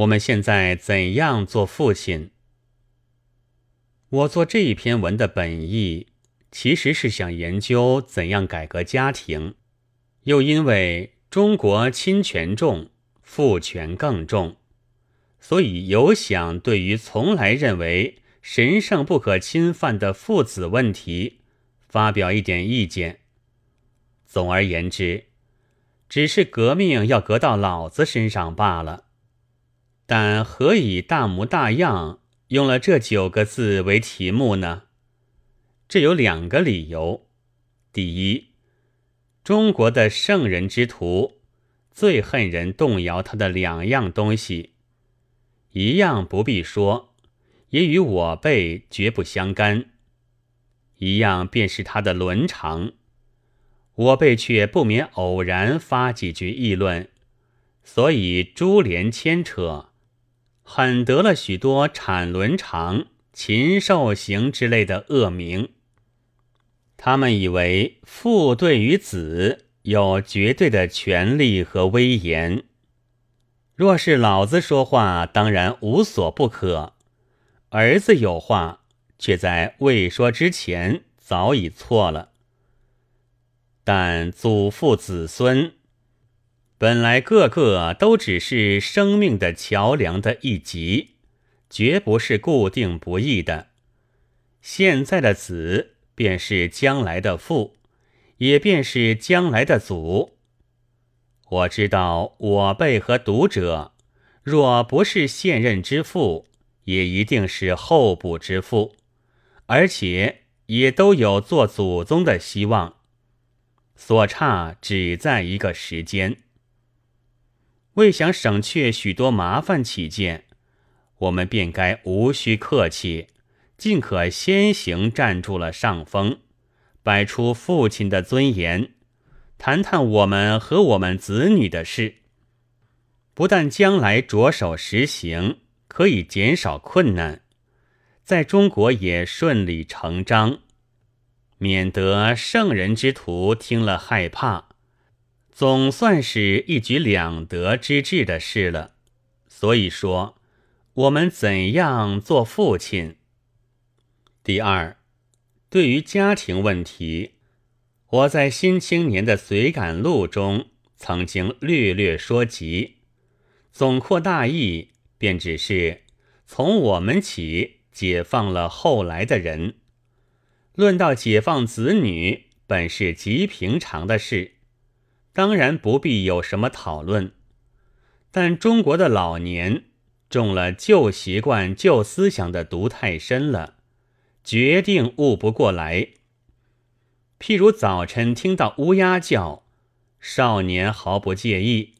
我们现在怎样做父亲？我做这一篇文的本意，其实是想研究怎样改革家庭，又因为中国亲权重，父权更重，所以有想对于从来认为神圣不可侵犯的父子问题，发表一点意见。总而言之，只是革命要革到老子身上罢了。但何以大模大样？用了这九个字为题目呢？这有两个理由。第一，中国的圣人之徒最恨人动摇他的两样东西，一样不必说，也与我辈绝不相干；一样便是他的伦常，我辈却不免偶然发几句议论，所以珠联牵扯。很得了许多产伦常、禽兽行之类的恶名。他们以为父对于子有绝对的权利和威严，若是老子说话，当然无所不可；儿子有话，却在未说之前早已错了。但祖父子孙。本来个个都只是生命的桥梁的一级，绝不是固定不易的。现在的子便是将来的父，也便是将来的祖。我知道我辈和读者，若不是现任之父，也一定是候补之父，而且也都有做祖宗的希望。所差只在一个时间。为想省却许多麻烦起见，我们便该无需客气，尽可先行占住了上风，摆出父亲的尊严，谈谈我们和我们子女的事。不但将来着手实行，可以减少困难，在中国也顺理成章，免得圣人之徒听了害怕。总算是一举两得之志的事了。所以说，我们怎样做父亲？第二，对于家庭问题，我在《新青年的随感录》中曾经略略说及，总括大意，便只是从我们起解放了后来的人。论到解放子女，本是极平常的事。当然不必有什么讨论，但中国的老年中了旧习惯、旧思想的毒太深了，决定悟不过来。譬如早晨听到乌鸦叫，少年毫不介意；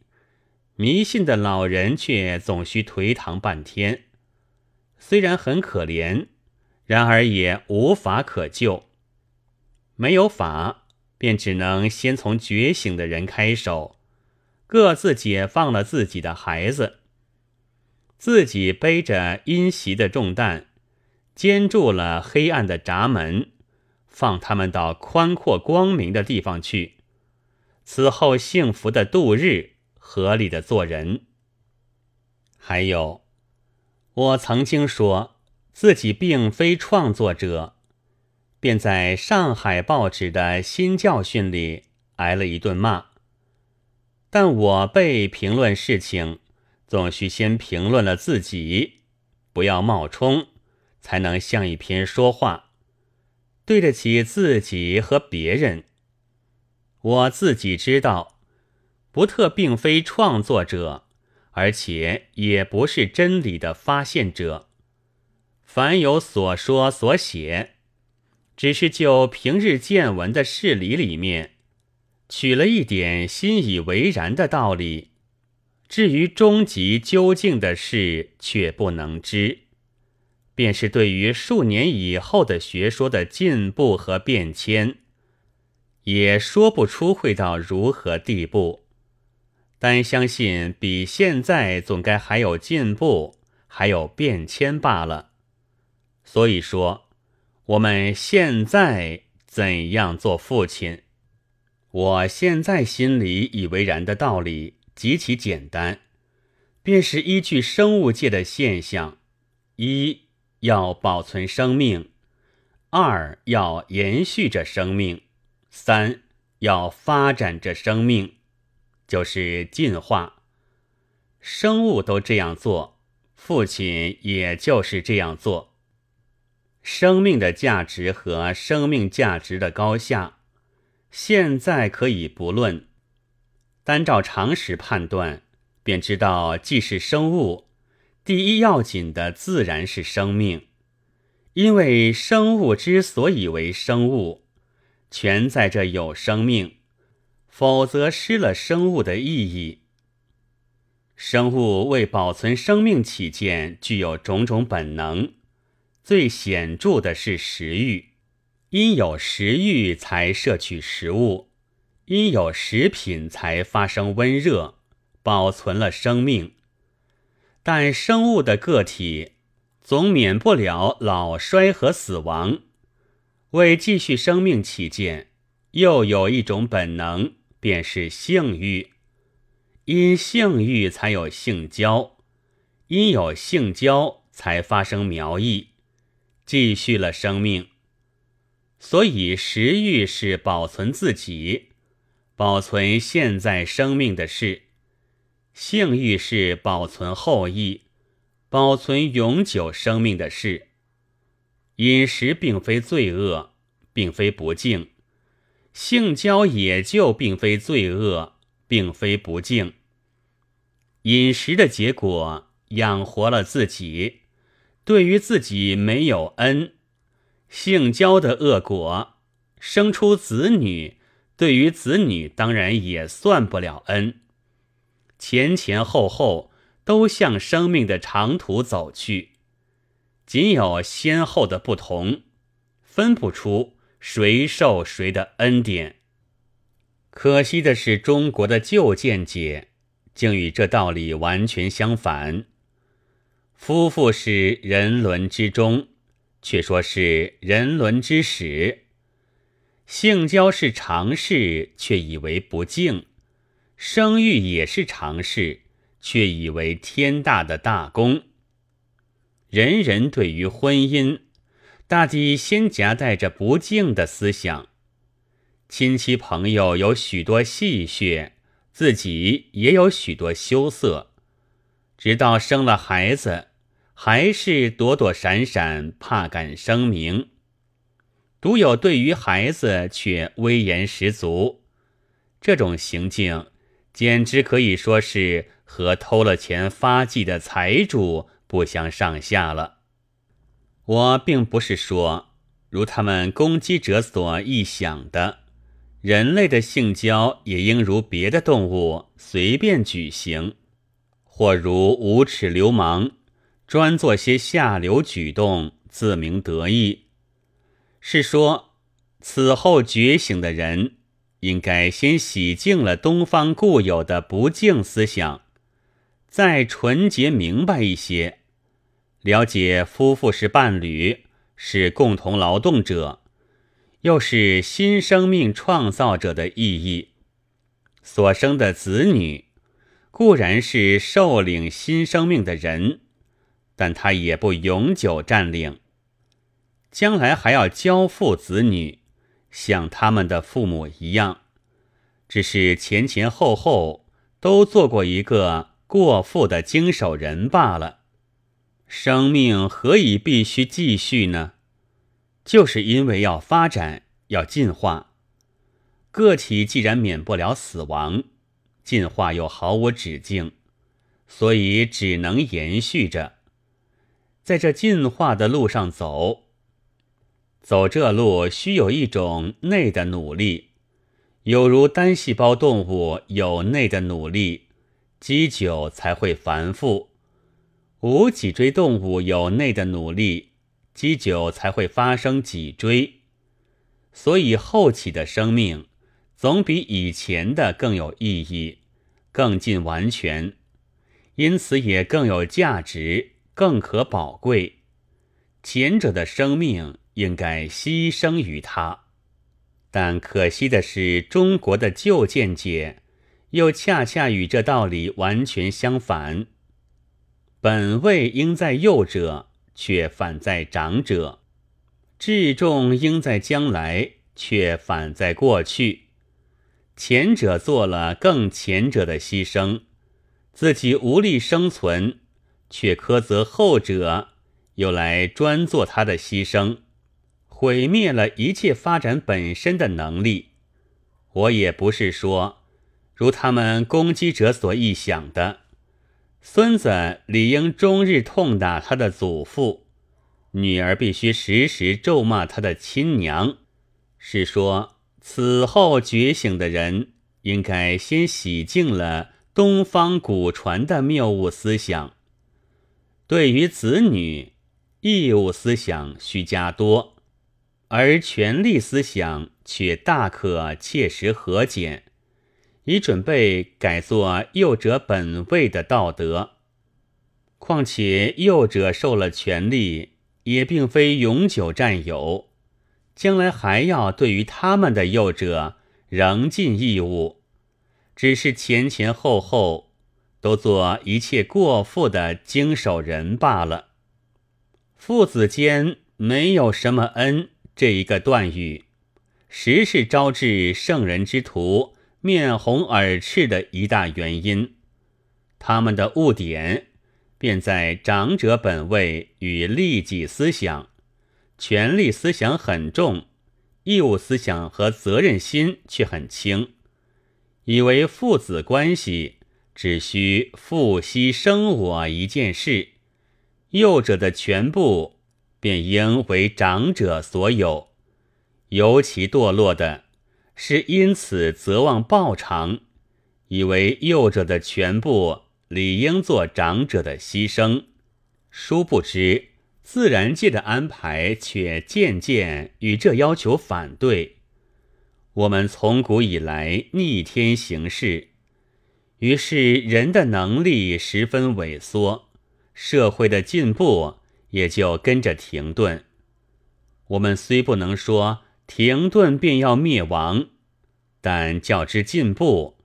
迷信的老人却总需颓唐半天。虽然很可怜，然而也无法可救，没有法。便只能先从觉醒的人开手，各自解放了自己的孩子，自己背着阴袭的重担，坚住了黑暗的闸门，放他们到宽阔光明的地方去，此后幸福的度日，合理的做人。还有，我曾经说自己并非创作者。便在上海报纸的新教训里挨了一顿骂，但我被评论事情，总需先评论了自己，不要冒充，才能像一篇说话，对得起自己和别人。我自己知道，不特并非创作者，而且也不是真理的发现者，凡有所说所写。只是就平日见闻的事理里面，取了一点心以为然的道理，至于终极究竟的事却不能知。便是对于数年以后的学说的进步和变迁，也说不出会到如何地步。但相信比现在总该还有进步，还有变迁罢了。所以说。我们现在怎样做父亲？我现在心里以为然的道理极其简单，便是依据生物界的现象：一要保存生命，二要延续着生命，三要发展着生命，就是进化。生物都这样做，父亲也就是这样做。生命的价值和生命价值的高下，现在可以不论。单照常识判断，便知道，既是生物，第一要紧的自然是生命，因为生物之所以为生物，全在这有生命，否则失了生物的意义。生物为保存生命起见，具有种种本能。最显著的是食欲，因有食欲才摄取食物，因有食品才发生温热，保存了生命。但生物的个体总免不了老衰和死亡，为继续生命起见，又有一种本能，便是性欲。因性欲才有性交，因有性交才发生苗裔。继续了生命，所以食欲是保存自己、保存现在生命的事；性欲是保存后裔、保存永久生命的事。饮食并非罪恶，并非不敬；性交也就并非罪恶，并非不敬。饮食的结果养活了自己。对于自己没有恩，性交的恶果，生出子女，对于子女当然也算不了恩。前前后后都向生命的长途走去，仅有先后的不同，分不出谁受谁的恩典。可惜的是，中国的旧见解竟与这道理完全相反。夫妇是人伦之中，却说是人伦之始；性交是常事，却以为不敬；生育也是常事，却以为天大的大功。人人对于婚姻，大抵先夹带着不敬的思想。亲戚朋友有许多戏谑，自己也有许多羞涩，直到生了孩子。还是躲躲闪闪，怕敢声明。独有对于孩子却威严十足，这种行径简直可以说是和偷了钱发迹的财主不相上下了。我并不是说，如他们攻击者所臆想的，人类的性交也应如别的动物随便举行，或如无耻流氓。专做些下流举动，自鸣得意，是说此后觉醒的人应该先洗净了东方固有的不敬思想，再纯洁明白一些，了解夫妇是伴侣，是共同劳动者，又是新生命创造者的意义。所生的子女固然是受领新生命的人。但他也不永久占领，将来还要交付子女，像他们的父母一样，只是前前后后都做过一个过父的经手人罢了。生命何以必须继续呢？就是因为要发展，要进化。个体既然免不了死亡，进化又毫无止境，所以只能延续着。在这进化的路上走，走这路需有一种内的努力，有如单细胞动物有内的努力，积久才会繁复；无脊椎动物有内的努力，积久才会发生脊椎。所以后起的生命总比以前的更有意义，更近完全，因此也更有价值。更可宝贵，前者的生命应该牺牲于他，但可惜的是，中国的旧见解又恰恰与这道理完全相反。本位应在幼者，却反在长者；至重应在将来，却反在过去。前者做了更前者的牺牲，自己无力生存，却苛责后者，又来专做他的牺牲，毁灭了一切发展本身的能力。我也不是说，如他们攻击者所臆想的。孙子理应终日痛打他的祖父，女儿必须时时咒骂他的亲娘。是说，此后觉醒的人应该先洗净了东方古传的谬误思想。对于子女，义务思想需加多，而权力思想却大可切实和减。以准备改作幼者本位的道德。况且幼者受了权力，也并非永久占有，将来还要对于他们的幼者仍尽义务，只是前前后后都做一切过父的经手人罢了。父子间没有什么恩，这一个断语，实是招致圣人之徒。面红耳赤的一大原因，他们的误点便在长者本位与利己思想、权力思想很重，义务思想和责任心却很轻，以为父子关系只需父牺生我一件事，幼者的全部便应为长者所有，尤其堕落的。是因此则望报偿，以为幼者的全部理应做长者的牺牲，殊不知自然界的安排却渐渐与这要求反对。我们从古以来逆天行事，于是人的能力十分萎缩，社会的进步也就跟着停顿。我们虽不能说。停顿便要灭亡，但较之进步，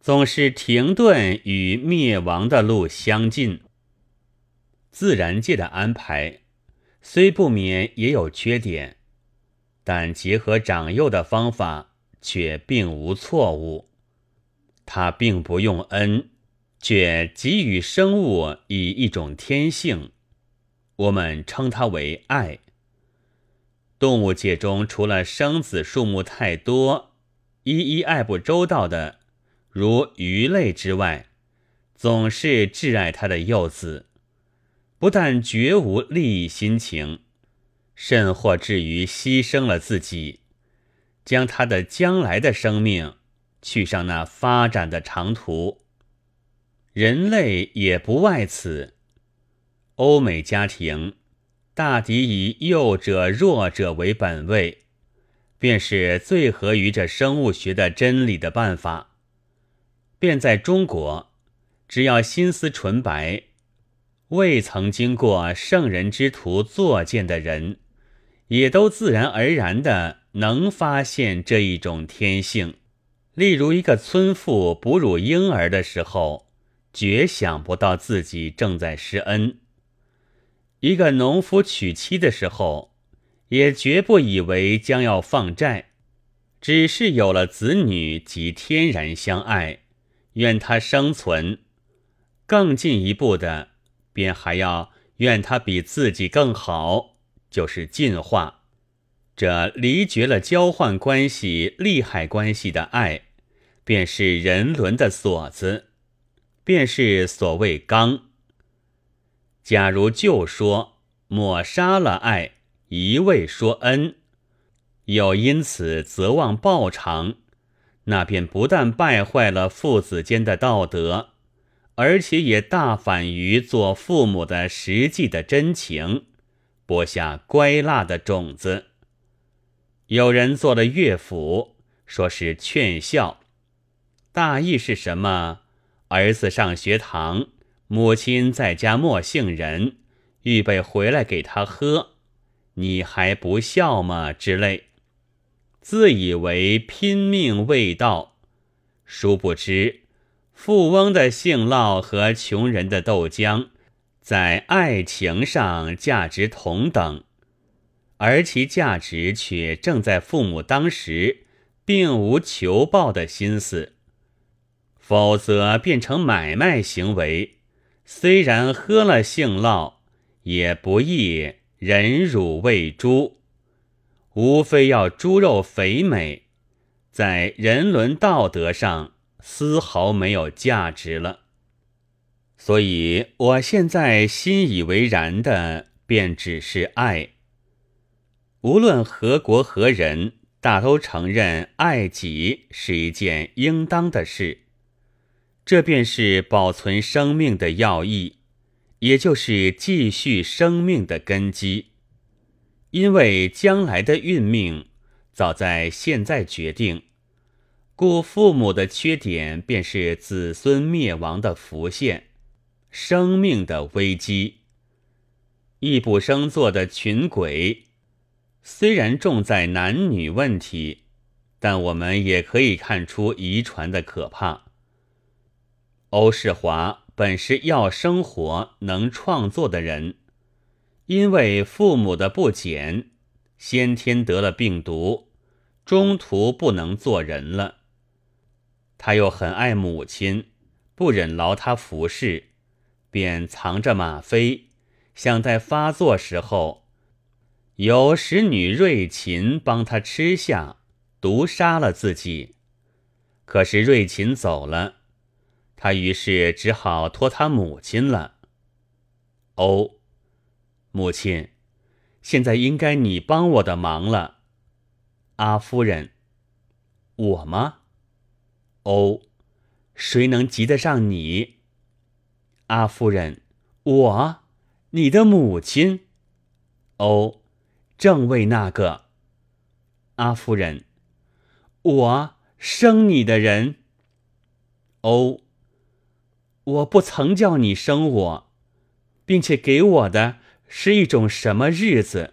总是停顿与灭亡的路相近。自然界的安排虽不免也有缺点，但结合长幼的方法却并无错误。它并不用恩，却给予生物以一种天性，我们称它为爱。动物界中，除了生子数目太多、一一爱不周到的，如鱼类之外，总是挚爱他的幼子，不但绝无利益心情，甚或至于牺牲了自己，将他的将来的生命去上那发展的长途。人类也不外此，欧美家庭。大抵以幼者、弱者为本位，便是最合于这生物学的真理的办法。便在中国，只要心思纯白、未曾经过圣人之徒作践的人，也都自然而然的能发现这一种天性。例如，一个村妇哺乳婴儿的时候，绝想不到自己正在施恩。一个农夫娶妻的时候，也绝不以为将要放债，只是有了子女即天然相爱，愿他生存。更进一步的，便还要愿他比自己更好，就是进化。这离绝了交换关系、利害关系的爱，便是人伦的锁子，便是所谓刚。假如就说抹杀了爱，一味说恩，又因此责望报偿，那便不但败坏了父子间的道德，而且也大反于做父母的实际的真情，播下乖辣的种子。有人做了乐府，说是劝孝，大意是什么？儿子上学堂。母亲在家莫杏仁，预备回来给他喝，你还不孝吗？之类，自以为拼命为道，殊不知，富翁的杏酪和穷人的豆浆，在爱情上价值同等，而其价值却正在父母当时并无求报的心思，否则变成买卖行为。虽然喝了性烙，也不易忍辱喂猪，无非要猪肉肥美，在人伦道德上丝毫没有价值了。所以，我现在心以为然的，便只是爱。无论何国何人，大都承认爱己是一件应当的事。这便是保存生命的要义，也就是继续生命的根基。因为将来的运命早在现在决定，故父母的缺点便是子孙灭亡的浮现。生命的危机，易卜生做的群鬼，虽然重在男女问题，但我们也可以看出遗传的可怕。欧世华本是要生活、能创作的人，因为父母的不检，先天得了病毒，中途不能做人了。他又很爱母亲，不忍劳他服侍。便藏着吗啡，想在发作时候，由使女瑞琴帮他吃下，毒杀了自己。可是瑞琴走了，他于是只好托他母亲了。哦，母亲，现在应该你帮我的忙了。阿夫人，我吗？哦，谁能及得上你？阿夫人，我，你的母亲，哦，正为那个。阿夫人，我生你的人。哦，我不曾叫你生我，并且给我的是一种什么日子？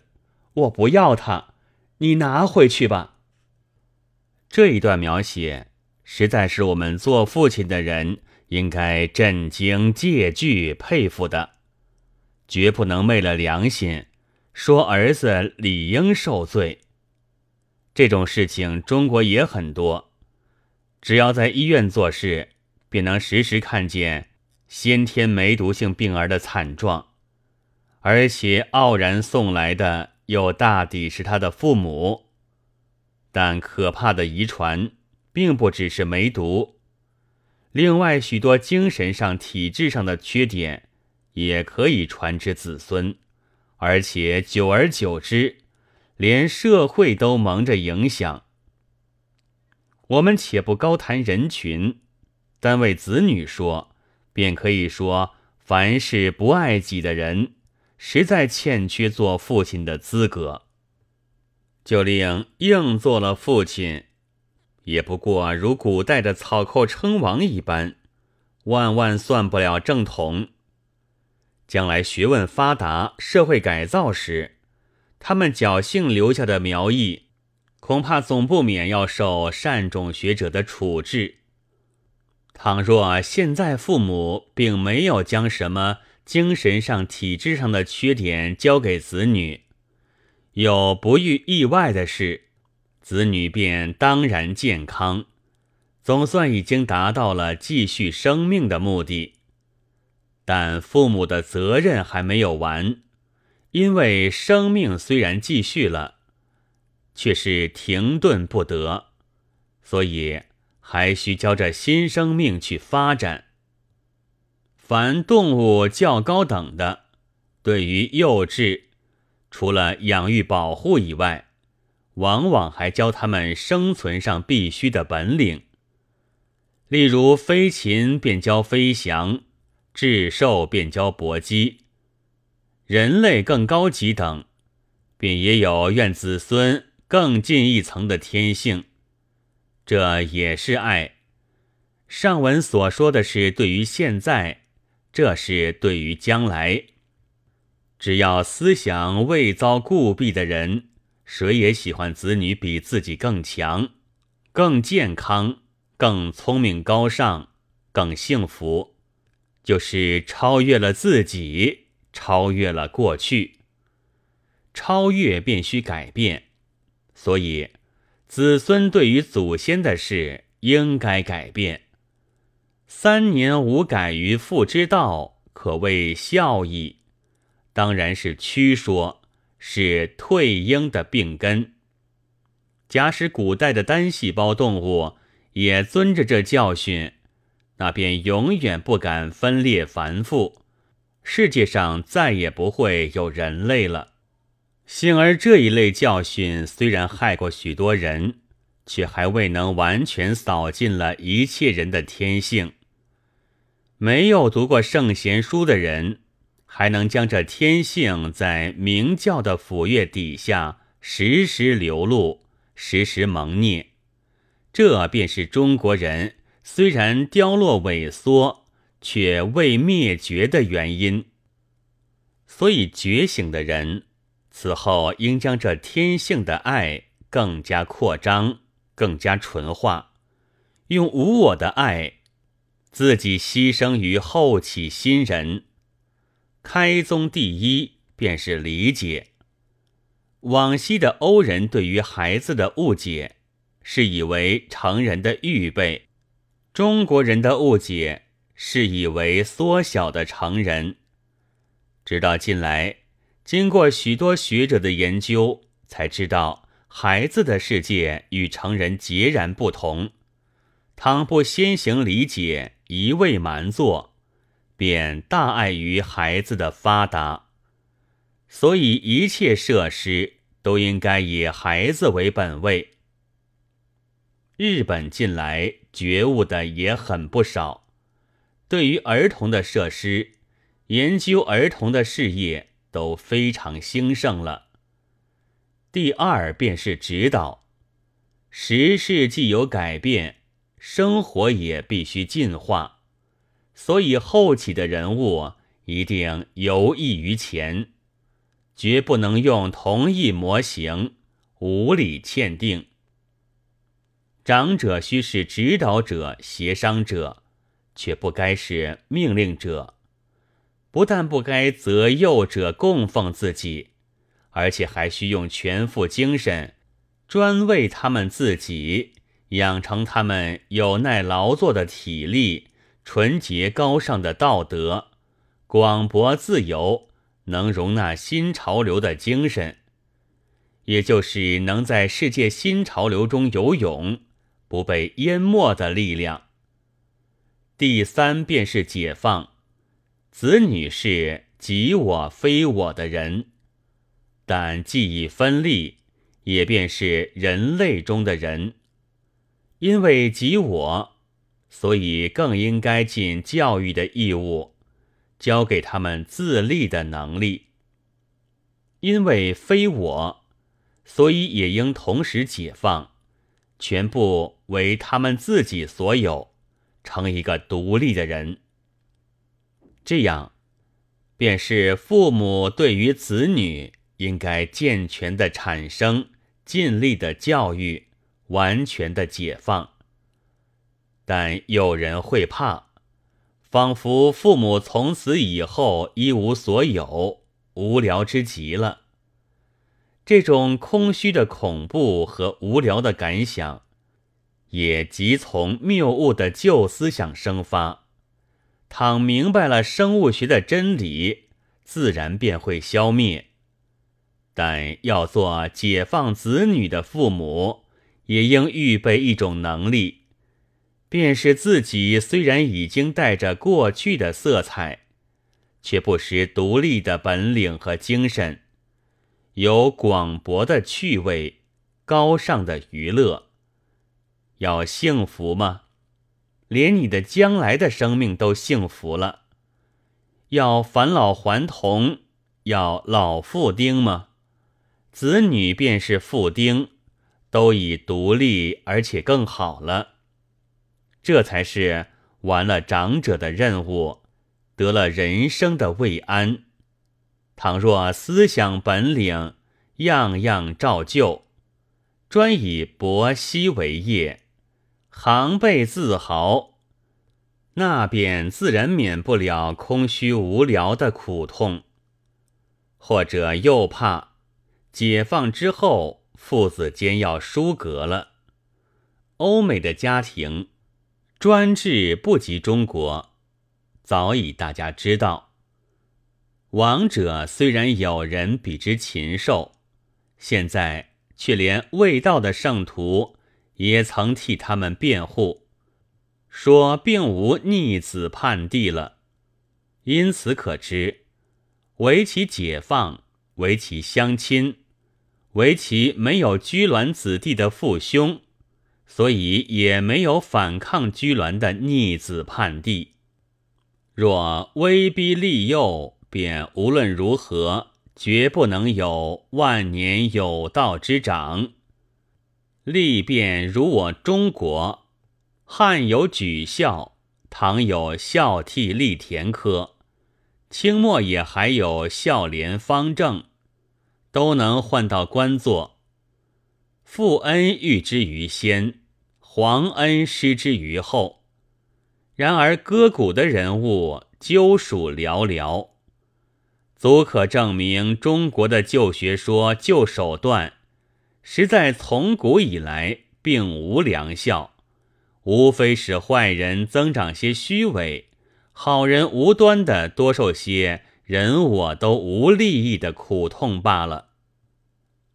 我不要它，你拿回去吧。这一段描写，实在是我们做父亲的人。应该震惊、戒惧、佩服的，绝不能昧了良心说儿子理应受罪。这种事情中国也很多，只要在医院做事，便能时时看见先天梅毒性病儿的惨状，而且傲然送来的又大抵是他的父母。但可怕的遗传，并不只是梅毒。另外，许多精神上、体质上的缺点也可以传之子孙，而且久而久之，连社会都蒙着影响。我们且不高谈人群，单为子女说，便可以说，凡是不爱己的人，实在欠缺做父亲的资格，就令硬做了父亲。也不过如古代的草寇称王一般，万万算不了正统。将来学问发达、社会改造时，他们侥幸留下的苗裔，恐怕总不免要受善种学者的处置。倘若现在父母并没有将什么精神上、体质上的缺点交给子女，有不遇意外的事。子女便当然健康，总算已经达到了继续生命的目的。但父母的责任还没有完，因为生命虽然继续了，却是停顿不得，所以还需教着新生命去发展。凡动物较高等的，对于幼稚，除了养育保护以外，往往还教他们生存上必须的本领，例如飞禽便教飞翔，智兽便教搏击，人类更高级等，便也有愿子孙更进一层的天性。这也是爱。上文所说的是对于现在，这是对于将来。只要思想未遭固弊的人。谁也喜欢子女比自己更强、更健康、更聪明、高尚、更幸福，就是超越了自己超越了过去。超越便需改变，所以子孙对于祖先的事应该改变。三年无改于父之道，可谓孝矣。当然是屈说，是退婴的病根。假使古代的单细胞动物也遵着这教训，那便永远不敢分裂繁复，世界上再也不会有人类了。幸而这一类教训虽然害过许多人，却还未能完全扫尽了一切人的天性。没有读过圣贤书的人，还能将这天性在明教的抚阅底下时时流露。时时蒙孽，这便是中国人虽然凋落萎缩，却未灭绝的原因。所以觉醒的人，此后应将这天性的爱更加扩张，更加纯化，用无我的爱，自己牺牲于后起新人。开宗第一便是理解。往昔的欧人对于孩子的误解，是以为成人的预备；中国人的误解是以为缩小的成人。直到近来，经过许多学者的研究，才知道孩子的世界与成人截然不同。倘不先行理解，一味蛮做，便大碍于孩子的发达。所以一切设施。都应该以孩子为本位。日本近来觉悟的也很不少，对于儿童的设施、研究儿童的事业都非常兴盛了。第二便是指导，时事既有改变，生活也必须进化，所以后起的人物一定游益于前。绝不能用同一模型，无理鉴定。长者须是指导者、协商者，却不该是命令者。不但不该择幼者供奉自己，而且还需用全副精神，专为他们自己养成他们有耐劳作的体力、纯洁高尚的道德、广博自由。能容纳新潮流的精神，也就是能在世界新潮流中游泳，不被淹没的力量。第三便是解放，子女是己我非我的人，但既已分立，也便是人类中的人。因为己我，所以更应该尽教育的义务。教给他们自立的能力，因为非我，所以也应同时解放，全部为他们自己所有，成一个独立的人。这样，便是父母对于子女应该健全的产生，尽力的教育，完全的解放。但有人会怕。仿佛父母从此以后一无所有，无聊之极了。这种空虚的恐怖和无聊的感想，也即从谬误的旧思想生发。倘明白了生物学的真理，自然便会消灭。但要做解放子女的父母，也应预备一种能力。便是自己虽然已经带着过去的色彩，却不失独立的本领和精神，有广博的趣味，高尚的娱乐。要幸福吗？连你的将来的生命都幸福了。要返老还童，要老父丁吗？子女便是父丁，都已独立而且更好了。这才是完了长者的任务，得了人生的慰安。倘若思想本领样样照旧，专以博悉为业，行辈自豪，那便自然免不了空虚无聊的苦痛。或者又怕解放之后父子间要疏隔了。欧美的家庭专制不及中国，早已大家知道。亡者虽然有人比之禽兽，现在却连未到的圣徒也曾替他们辩护，说并无逆子叛弟了。因此可知，唯其解放，唯其相亲，唯其没有居銮子弟的父兄。所以也没有反抗居銮的逆子叛弟。若威逼利诱，便无论如何绝不能有万年有道之长。历变如我中国，汉有举孝，唐有孝悌立田科，清末也还有孝廉方正，都能换到官做。父恩遇之于先，皇恩失之于后。然而割谷的人物究属寥寥，足可证明中国的旧学说、旧手段，实在从古以来并无良效，无非使坏人增长些虚伪，好人无端的多受些人我都无利益的苦痛罢了。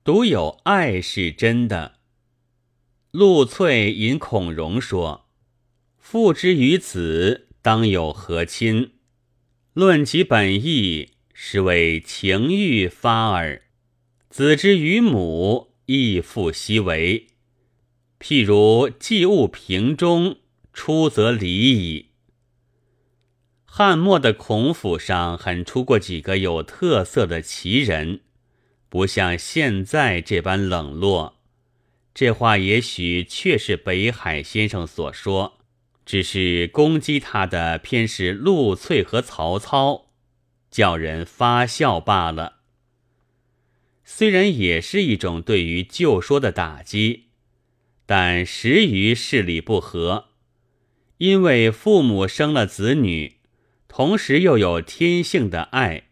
独有爱是真的。陆翠引孔融说：“父之于子，当有和亲。论其本意，是为情欲发耳。子之于母，亦复奚为？譬如祭物瓶中，出则离矣。”汉末的孔府上，很出过几个有特色的奇人。不像现在这般冷落，这话也许确是北海先生所说，只是攻击他的偏是陆翠和曹操，叫人发笑罢了。虽然也是一种对于旧说的打击，但实于事理不合，因为父母生了子女，同时又有天性的爱。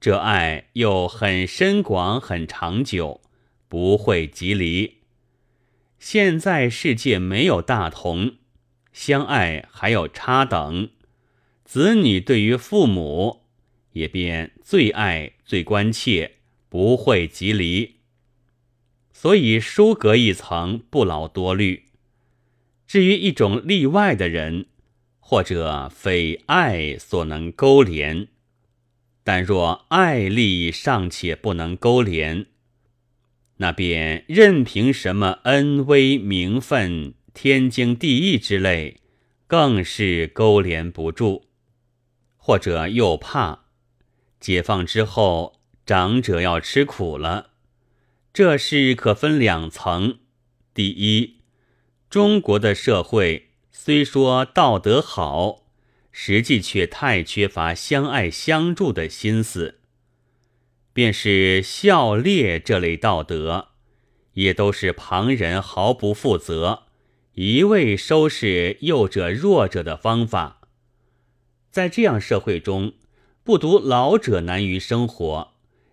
这爱又很深广、很长久，不会即离。现在世界没有大同，相爱还有差等，子女对于父母也便最爱、最关切，不会即离。所以疏隔一层，不劳多虑。至于一种例外的人，或者非爱所能勾连。但若爱力尚且不能勾连，那便任凭什么恩威名分、天经地义之类，更是勾连不住。或者又怕解放之后，长者要吃苦了。这事可分两层：第一，中国的社会虽说道德好。实际却太缺乏相爱相助的心思，便是孝烈这类道德，也都是旁人毫不负责、一味收拾幼者弱者的方法。在这样社会中，不独老者难于生活，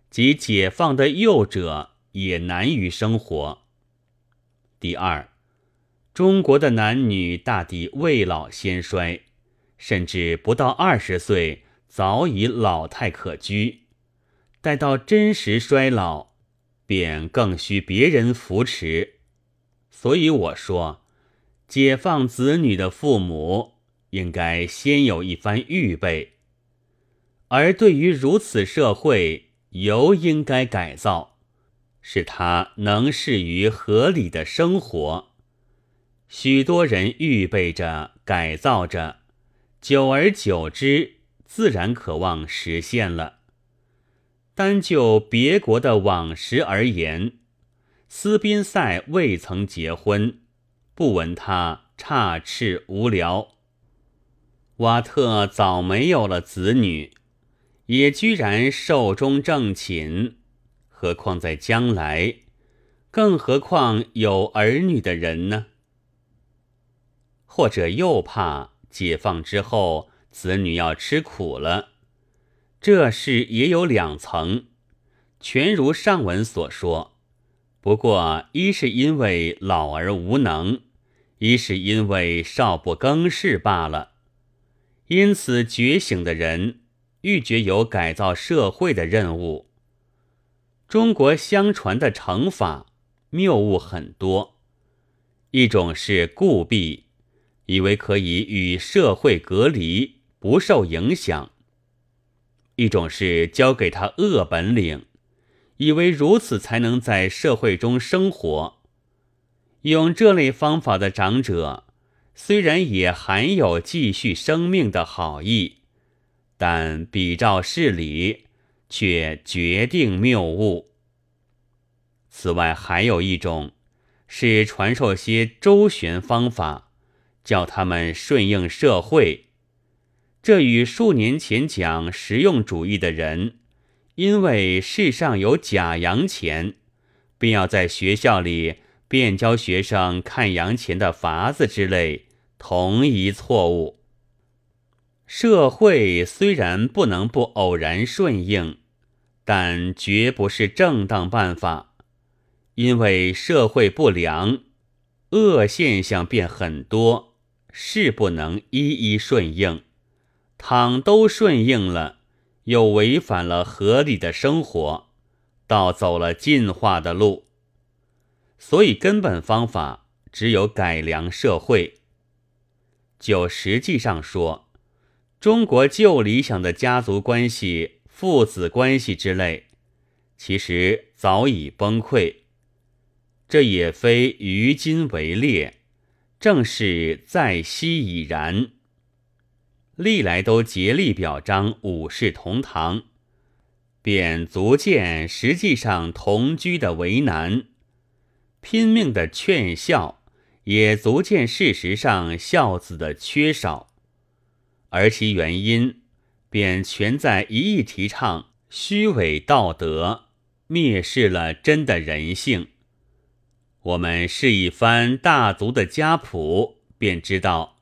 即解放的幼者也难于生活。第二，中国的男女大抵未老先衰。甚至不到二十岁，早已老态可掬；待到真实衰老，便更需别人扶持。所以我说，解放子女的父母应该先有一番预备，而对于如此社会，尤应该改造，使他能适于合理的生活。许多人预备着，改造着。久而久之，自然渴望实现了。单就别国的往时而言，斯宾塞未曾结婚，不闻他差斥无聊；瓦特早没有了子女，也居然寿终正寝。何况在将来，更何况有儿女的人呢？或者又怕？解放之后，子女要吃苦了。这事也有两层：全如上文所说。不过，一是因为老而无能，一是因为少不更事罢了。因此，觉醒的人欲觉有改造社会的任务。中国相传的惩罚谬误很多，一种是固闭，以为可以与社会隔离，不受影响；一种是教给他恶本领。以为如此才能在社会中生活，用这类方法的长者，虽然也含有继续生命的好意，但比照事理，却决定谬误。此外，还有一种是传授些周旋方法，叫他们顺应社会。这与数年前讲实用主义的人。因为世上有假洋钱，便要在学校里便教学生看洋钱的法子之类，同一错误。社会虽然不能不偶然顺应，但绝不是正当办法，因为社会不良，恶现象便很多，是不能一一顺应。倘都顺应了。又违反了合理的生活，倒走了进化的路。所以根本方法只有改良社会。就实际上说，中国旧理想的家族关系、父子关系之类，其实早已崩溃。这也非于今为烈，正是在昔已然。历来都竭力表彰五世同堂，便足见实际上同居的为难；拼命的劝孝，也足见事实上孝子的缺少。而其原因，便全在一意提倡虚伪道德，蔑视了真的人性。我们试一番大族的家谱，便知道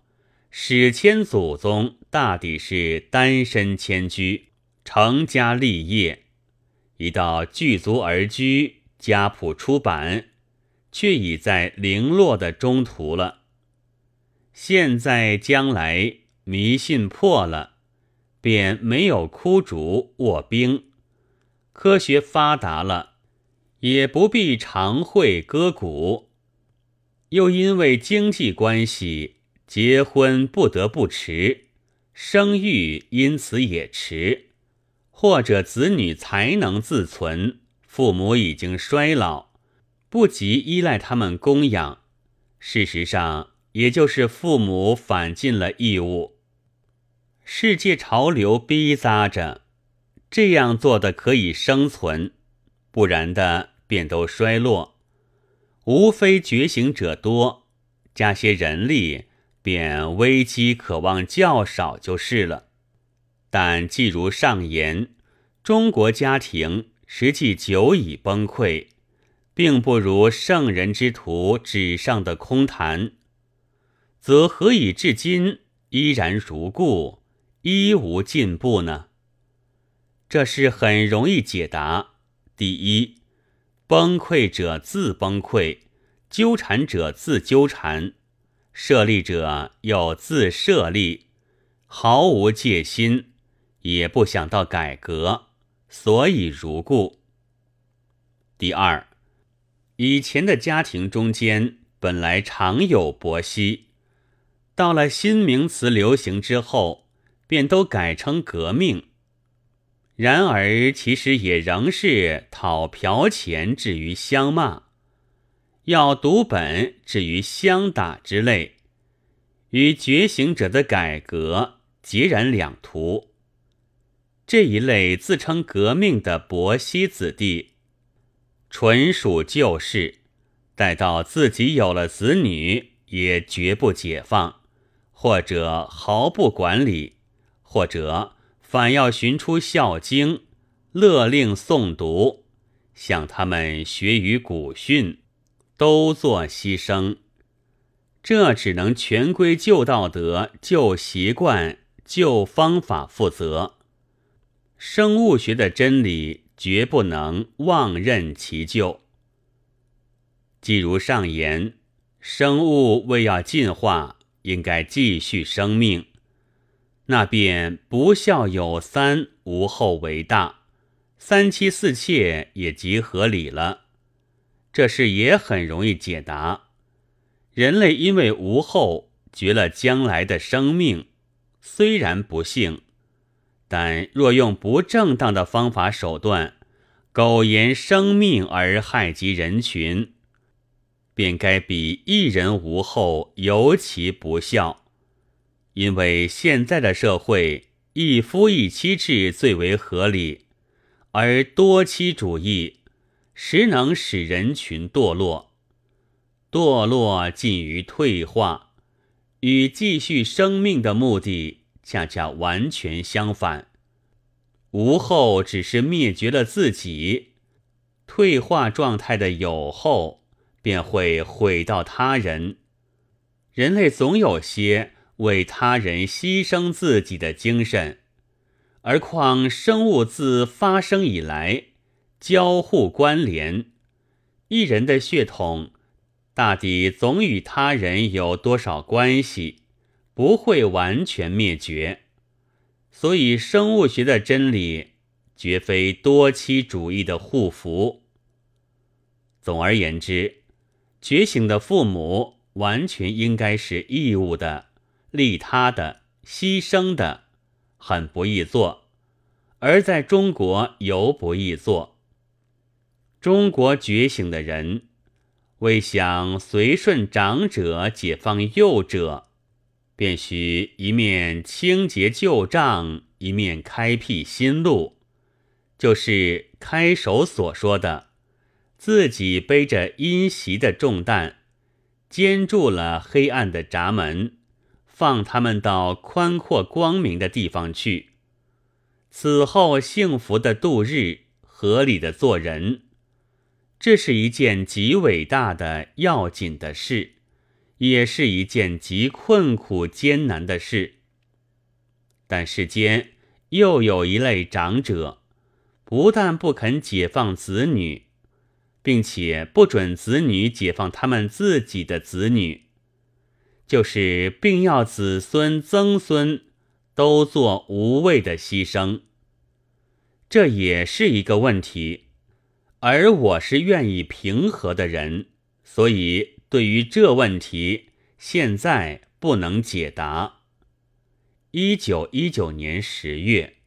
史迁祖宗。大抵是单身迁居，成家立业，一到聚族而居，家谱出版，却已在零落的中途了。现在将来迷信破了，便没有枯竹卧冰；科学发达了，也不必常会割骨。又因为经济关系，结婚不得不迟。生育因此也迟，或者子女才能自存，父母已经衰老，不及依赖他们供养。事实上，也就是父母反尽了义务。世界潮流逼扎着，这样做的可以生存，不然的便都衰落。无非觉醒者多，加些人力。便危机渴望较少就是了，但既如上言，中国家庭实际久已崩溃，并不如圣人之徒纸上的空谈，则何以至今依然如故，一无进步呢？这是很容易解答。第一，崩溃者自崩溃，纠缠者自纠缠。设立者又自设立，毫无戒心，也不想到改革，所以如故。第二，以前的家庭中间本来常有婆媳，到了新名词流行之后，便都改成革命。然而其实也仍是讨嫖钱至于相骂。要读本至于相打之类，与觉醒者的改革截然两途。这一类自称革命的伯西子弟，纯属旧事，待到自己有了子女，也绝不解放，或者毫不管理，或者反要寻出《孝经》，勒令诵读，向他们学于古训。都做牺牲，这只能全归旧道德、旧习惯、旧方法负责。生物学的真理绝不能妄任其咎。既如上言，生物为要进化，应该继续生命，那便不孝有三，无后为大，三妻四妾也极合理了。这事也很容易解答。人类因为无后，绝了将来的生命，虽然不幸，但若用不正当的方法手段，苟延生命而害及人群。便该比一人无后尤其不孝，因为现在的社会一夫一妻制最为合理，而多妻主义实能使人群堕落，堕落近于退化，与继续生命的目的恰恰完全相反。无后只是灭绝了自己，退化状态的有后。便会毁到他人。人类总有些为他人牺牲自己的精神，而况生物自发生以来交互关联，一人的血统大抵总与他人有多少关系，不会完全灭绝。所以，生物学的真理绝非多妻主义的护符。总而言之。觉醒的父母完全应该是义务的、利他的、牺牲的，很不易做；而在中国尤不易做。中国觉醒的人为想随顺长者、解放幼者，便须一面清洁旧账，一面开辟新路，就是开首所说的。自己背着阴袭的重担，坚住了黑暗的闸门，放他们到宽阔光明的地方去。此后幸福的度日，合理的做人，这是一件极伟大的要紧的事，也是一件极困苦艰难的事。但世间又有一类长者，不但不肯解放子女。并且不准子女解放他们自己的子女，就是并要子孙曾孙都做无谓的牺牲，这也是一个问题。而我是愿意平和的人，所以对于这问题，现在不能解答。一九一九年十月。